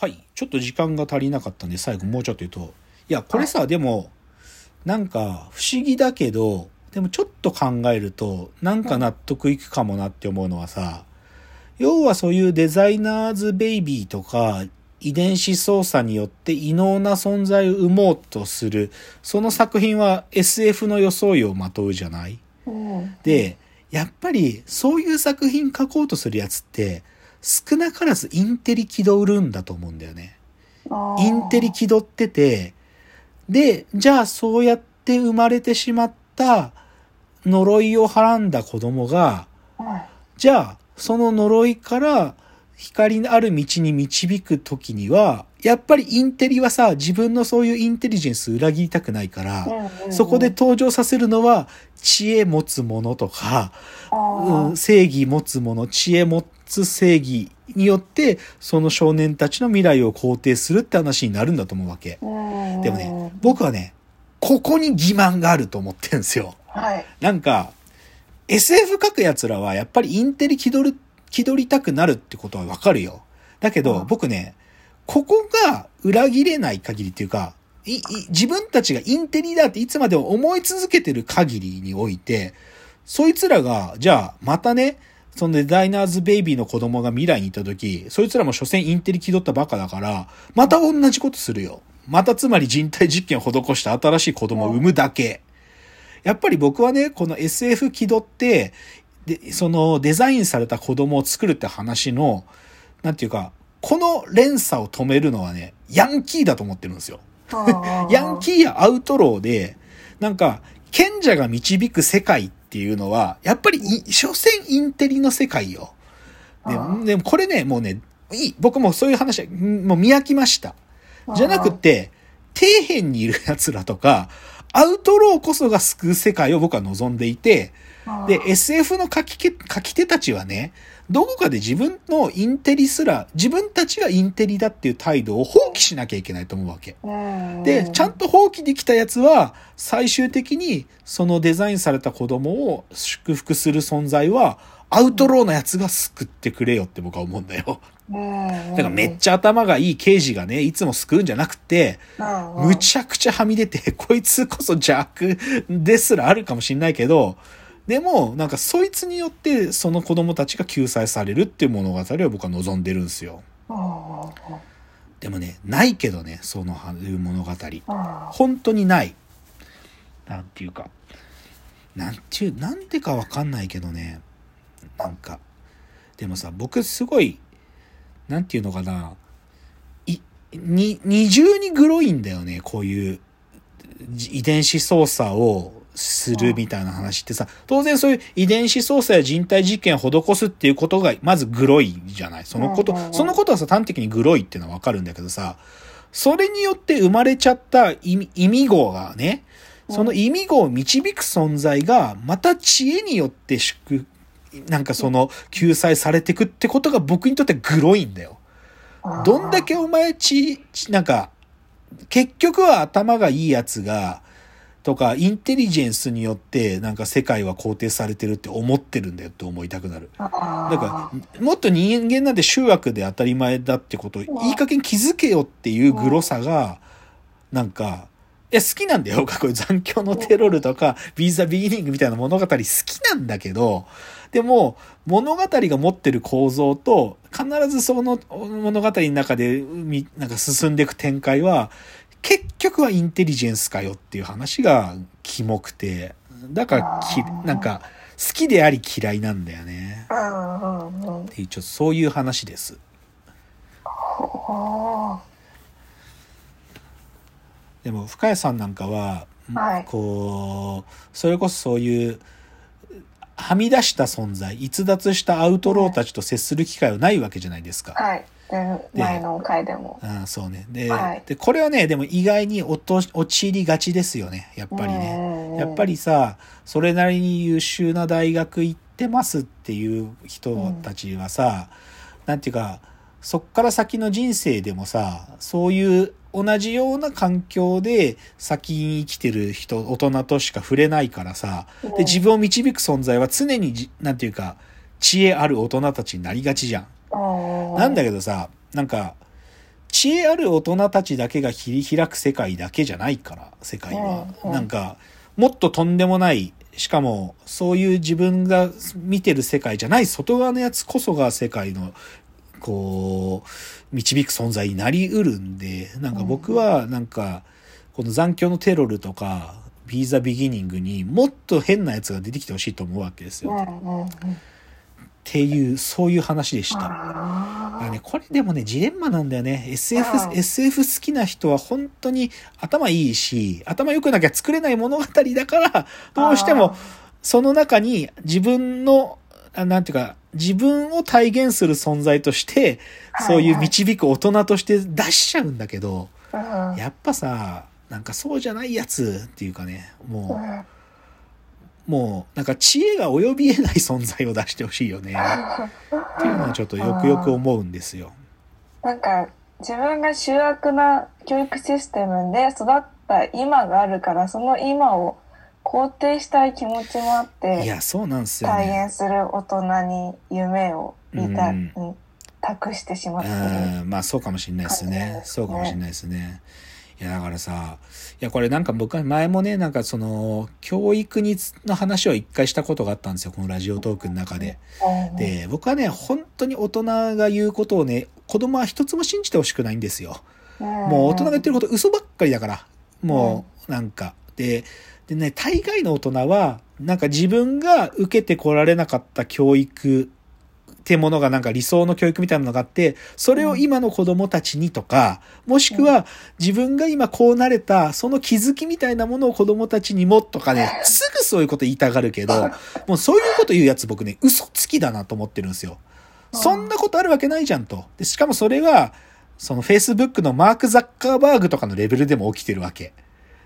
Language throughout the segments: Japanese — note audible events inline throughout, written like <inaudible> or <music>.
はい。ちょっと時間が足りなかったんで、最後もうちょっと言うと。いや、これさ、でも、なんか、不思議だけど、でもちょっと考えると、なんか納得いくかもなって思うのはさ、要はそういうデザイナーズベイビーとか、遺伝子操作によって異能な存在を生もうとする、その作品は SF の装いをまとうじゃない？うん。で、やっぱりそういう作品書こうとするやつって、少なからずインテリ気取るんだと思うんだよね。インテリ気取ってて、で、じゃあそうやって生まれてしまった呪いをはらんだ子供が、はいじゃあその呪いから光のある道に導くときには、やっぱりインテリはさ、自分のそういうインテリジェンス裏切りたくないから、うんうんそこで登場させるのは知恵持つものとか、あうんー正義持つもの、知恵持つ正義によって、その少年たちの未来を肯定するって話になるんだと思うわけ。うんでもね、僕はね、ここに欺瞞があると思ってるんですよ。はい。なんか、SF 書く奴らはやっぱりインテリ気取る、気取りたくなるってことはわかるよ。だけど、うん僕ね、ここが裏切れない限りっていうか、いい自分たちがインテリだっていつまでも思い続けてる限りにおいて、そいつらが、じゃあ、またね、そのデザイナーズベイビーの子供が未来に行った時、そいつらも所詮インテリ気取ったバカだから、また同じことするよ。またつまり人体実験を施した新しい子供を産むだけ。やっぱり僕はね、この SF 気取って、で、そのデザインされた子供を作るって話の、なんていうか、この連鎖を止めるのはね、ヤンキーだと思ってるんですよ。<laughs> ヤンキーやアウトローで、なんか、賢者が導く世界っていうのは、やっぱりい、所詮インテリの世界よ。ででもこれね、もうね、いい。僕もそういう話、んもう見飽きました。じゃなくて、底辺にいる奴らとか、アウトローこそが救う世界を僕は望んでいて、で、SF の書き手書き手たちはね、どこかで自分のインテリすら、自分たちがインテリだっていう態度を放棄しなきゃいけないと思うわけ。で、ちゃんと放棄できたやつは、最終的にそのデザインされた子供を祝福する存在は、アウトローなやつが救ってくれよって僕は思うんだよ。だからめっちゃ頭がいい刑事がね、いつも救うんじゃなくて、ゃむちゃくちゃはみ出て、こいつこそ邪悪ですらあるかもしんないけど、でも、なんかそいつによってその子供たちが救済されるっていう物語を僕は望んでるんですよ。でもね、ないけどね、そのいう物語。本当にない。なんていうか。なんていう、なんでかわかんないけどね。なんか。でもさ、僕すごい、なんていうのかな。い、に、二重にグロいんだよね、こういうじ遺伝子操作をするみたいな話ってさ、当然そういう遺伝子操作や人体実験を施すっていうことが、まずグロいじゃない。そのことそのことはさ、端的にグロいっていうのはわかるんだけどさ、それによって生まれちゃった意味号がね、その意味号を導く存在が、また知恵によって祝、なんかその救済されていくってことが僕にとってグロいんだよ。どんだけお前ち、ちなんか、結局は頭がいいやつが、とか、インテリジェンスによって、なんか世界は肯定されてるって思ってるんだよって思いたくなる。だから、もっと人間なんて醜悪で当たり前だってことを、いい加減気づけよっていうグロさが、なんか、いや、好きなんだよ。こういう残響のテロルとか、ビーザビギニングみたいな物語好きなんだけど、でも、物語が持ってる構造と、必ずその物語の中で、みなんか進んでいく展開は、結局はインテリジェンスかよっていう話がキモくて、だからき、なんか、好きであり嫌いなんだよね。っていう、ちょっとそういう話です。でも深谷さんなんかは、はいこうそれこそそういうはみ出した存在逸脱したアウトローたちと接する機会はないわけじゃないですか。はい。前の回でも。ああそうね。で,、はい。でこれはねでも意外に落と陥りがちですよね。やっぱりね。やっぱりさそれなりに優秀な大学行ってますっていう人たちはさ、なんていうかそっから先の人生でもさそういう同じような環境で先に生きてる人大人としか触れないからさうん。で自分を導く存在は常にじなんていうか知恵ある大人たちになりがちじゃん。なんだけどさ、なんか、知恵ある大人たちだけが切り開く世界だけじゃないから、世界は。なんか、もっととんでもない、しかも、そういう自分が見てる世界じゃない外側のやつこそが世界の、こう、導く存在になりうるんで、なんか僕は、なんか、この残響のテロルとか、ビーザビギニングにもっと変なやつが出てきてほしいと思うわけですよ。っ。ていう、そういう話でした。ああね、これでもね、ジレンマなんだよね。SF う、ん SF 好きな人は本当に頭いいし、頭良くなきゃ作れない物語だから、どうしても、その中に自分の、あなんていうか、自分を体現する存在として、そういう導く大人として出しちゃうんだけど。やっぱさ、なんかそうじゃないやつっていうかね、うもんう、もう、なんか知恵が及びえない存在を出してほしいよね。っていうのはちょっとよくよく思うんですよ。なんか自分が醜悪な教育システムで育った今があるからその今を肯定したい気持ちもあっいてや、そうなんですよ体ね。現する大人に夢を見た、うんに託してしまってる。うん、まあそうかもしれないですねそうかもしれないですね。いや、だからさ、いや、これなんか僕は前もね、なんかその、教育につの話を一回したことがあったんですよ、このラジオトークの中で。うんで、僕はね、本当に大人が言うことをね、子供は一つも信じてほしくないんですよ。もう大人が言ってること嘘ばっかりだから。もう、なんか。で、でね、大概の大人は、なんか自分が受けてこられなかった教育ってものがなんか理想の教育みたいなのがあって、それを今の子供たちにとか、もしくは自分が今こうなれた、その気づきみたいなものを子供たちにもとかね、すぐそういうこと言いたがるけど、<laughs> もうそういうこと言うやつ僕ね、嘘つきだなと思ってるんですよ。そんなことあるわけないじゃんと。でしかもそれは、その Facebook のマーク・ザッカーバーグとかのレベルでも起きてるわけ。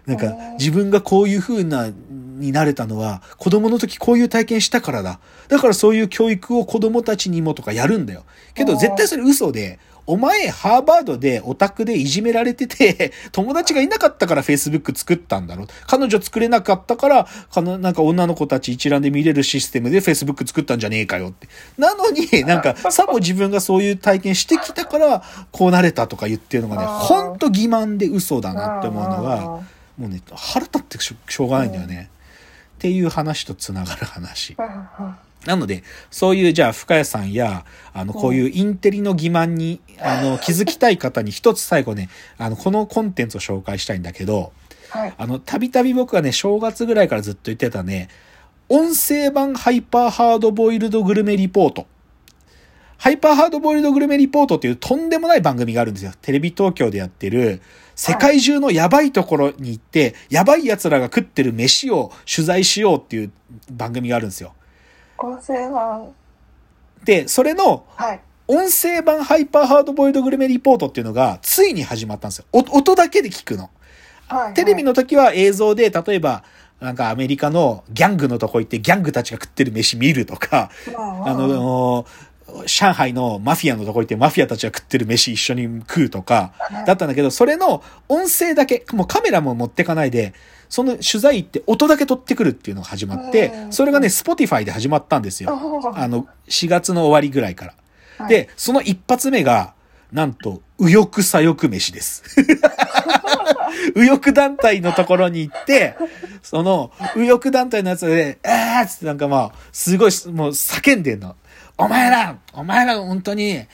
なんかうん自分がこういう風な、になれたのは子供の時こういう体験したからだ。だからそういう教育を子供たちにもとかやるんだよ。けどうん絶対それ嘘で、お前ハーバードでオタクでいじめられてて、<laughs> 友達がいなかったから Facebook 作ったんだろ。彼女作れなかったから、かのなんか女の子たち一覧で見れるシステムで Facebook 作ったんじゃねえかよって。なのに、<laughs> なんか、さも自分がそういう体験してきたから、こうなれたとか言ってるのがね、ほんと欺瞞で嘘だなって思うのが、うんもうね、腹立ってしょうがないんだよね。っていう話とつながる話。なので、そういう、じゃあ、深谷さんや、あの、こういうインテリの欺瞞に、あの、<laughs> 気づきたい方に一つ最後ね、あの、このコンテンツを紹介したいんだけど、はい。あの、たびたび僕がね、正月ぐらいからずっと言ってたね、音声版ハイパーハードボイルドグルメリポート。ハイパーハードボイルドグルメリポートっていうとんでもない番組があるんですよ。テレビ東京でやってる、世界中のやばいところに行って、やばい奴らが食ってる飯を取材しようっていう番組があるんですよ。合成版。で、それのはい。音声版ハイパーハードボイルドグルメリポートっていうのがついに始まったんですよ。お音だけで聞くの。はい。テレビの時は映像で、例えば、なんかアメリカのギャングのとこ行ってギャングたちが食ってる飯見るとか、うん、あの、上海のマフィアのとこ行ってマフィアたちが食ってる飯一緒に食うとか、だったんだけど、それの音声だけ、もうカメラも持ってかないで、その取材行って音だけ撮ってくるっていうのが始まってう、んそれがね、 Spotify で始まったんですよ。あの、4月の終わりぐらいから。はいで、その一発目が、なんと、右翼左翼飯です。<laughs> 右翼団体のところに行って、その、右翼団体のやつで、えーっつってなんかまあ、すごい、もう叫んでんの。お前ら、お前ら本当に、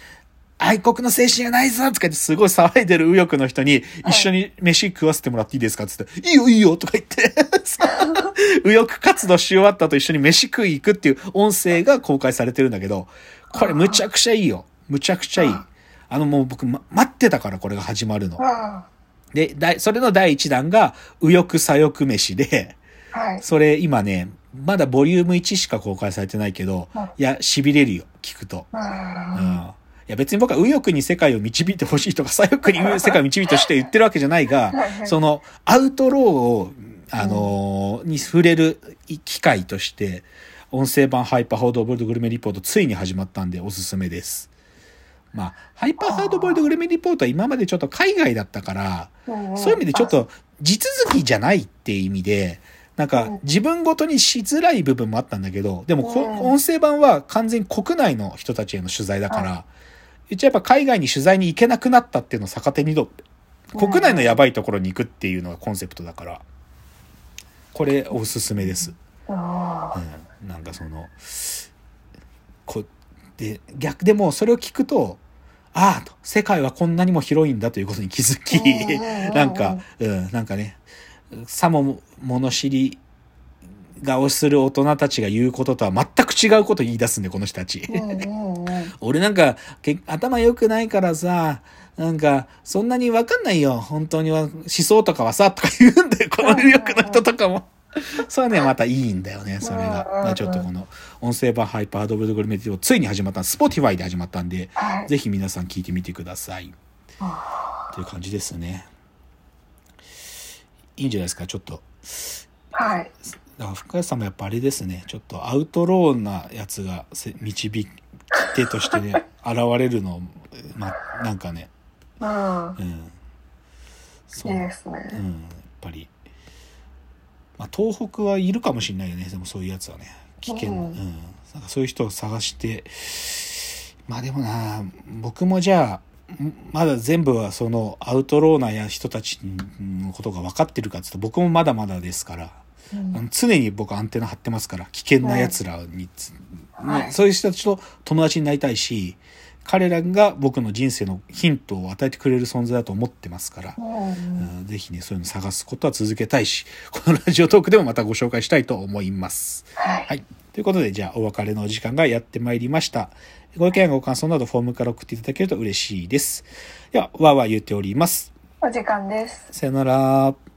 愛国の精神がないぞとか言ってすごい騒いでる右翼の人に一緒に飯食わせてもらっていいですかって言って、いいよいいよとか言って、<laughs> 右翼活動し終わった後一緒に飯食い行くっていう音声が公開されてるんだけど、これむちゃくちゃいいよ。むちゃくちゃいい。あのもう僕、ま、待ってたからこれが始まるの。あで、だいそれの第一弾が右翼左翼飯で、はい。それ今ね、まだボリューム1しか公開されてないけどうん、いや、痺れるよ、聞くと。うん。あいや別に僕は右翼に世界を導いてほしいとか、<laughs> 左翼に世界を導いてほしいと言ってるわけじゃないがそのアウトローを、あのーに触れる機会として、音声版ハイパーハードボイルドグルメリポートついに始まったんでおすすめです。まあ、ハイパーハードボイルドグルメリポートは今までちょっと海外だったから、ーそういう意味でちょっと地続きじゃないっていう意味で、なんか自分ごとにしづらい部分もあったんだけど、でも音声版は完全に国内の人たちへの取材だから、言っちゃえば海外に取材に行けなくなったっていうのを逆手にとって、国内のやばいところに行くっていうのがコンセプトだから、これおすすめです。うん、なんかそのこで逆でもそれを聞くとああと世界はこんなにも広いんだということに気づきなんか、うん、なんかねさも物知り顔する大人たちが言うこととは全く違うこと言い出すんでこの人たち。俺なんかけ頭良くないからさなんかそんなに分かんないよ本当には思想とかはさとか言うんだよこのニューヨークの人とかも。それはねまたいいんだよねそれが。だからちょっとこの音声版ハイパーハードボイルドグルメリポートついに始まった Spotify で始まったんではいぜひ皆さん聞いてみてください。あという感じですね。いいんじゃないですか？ちょっと。はい。だから深谷さんもやっぱあれですね。ちょっとアウトローなやつがせ導き手としてね現れるのまなんかね。うん。うん。そいいですうん、やっねぱり、まあ、東北はいるかもしれないよね。でもそういうやつはね。危険。な、ううん。んなんかそういう人を探して。まあでもな僕もじゃあんまだ全部はそのアウトローなや人たちのことが分かってるかっつうと僕もまだまだですから、うんあの常に僕アンテナ張ってますから危険なやつらにつ、はいねそういう人たちと友達になりたいし彼らが僕の人生のヒントを与えてくれる存在だと思ってますから、うんうんぜひねそういうの探すことは続けたいし <laughs> このラジオトークでもまたご紹介したいと思います。はいはい。ということで、じゃあ、お別れのお時間がやってまいりました。ご意見やご感想などフォームから送っていただけると嬉しいです。では、わーわー言っております。お時間ですさよなら。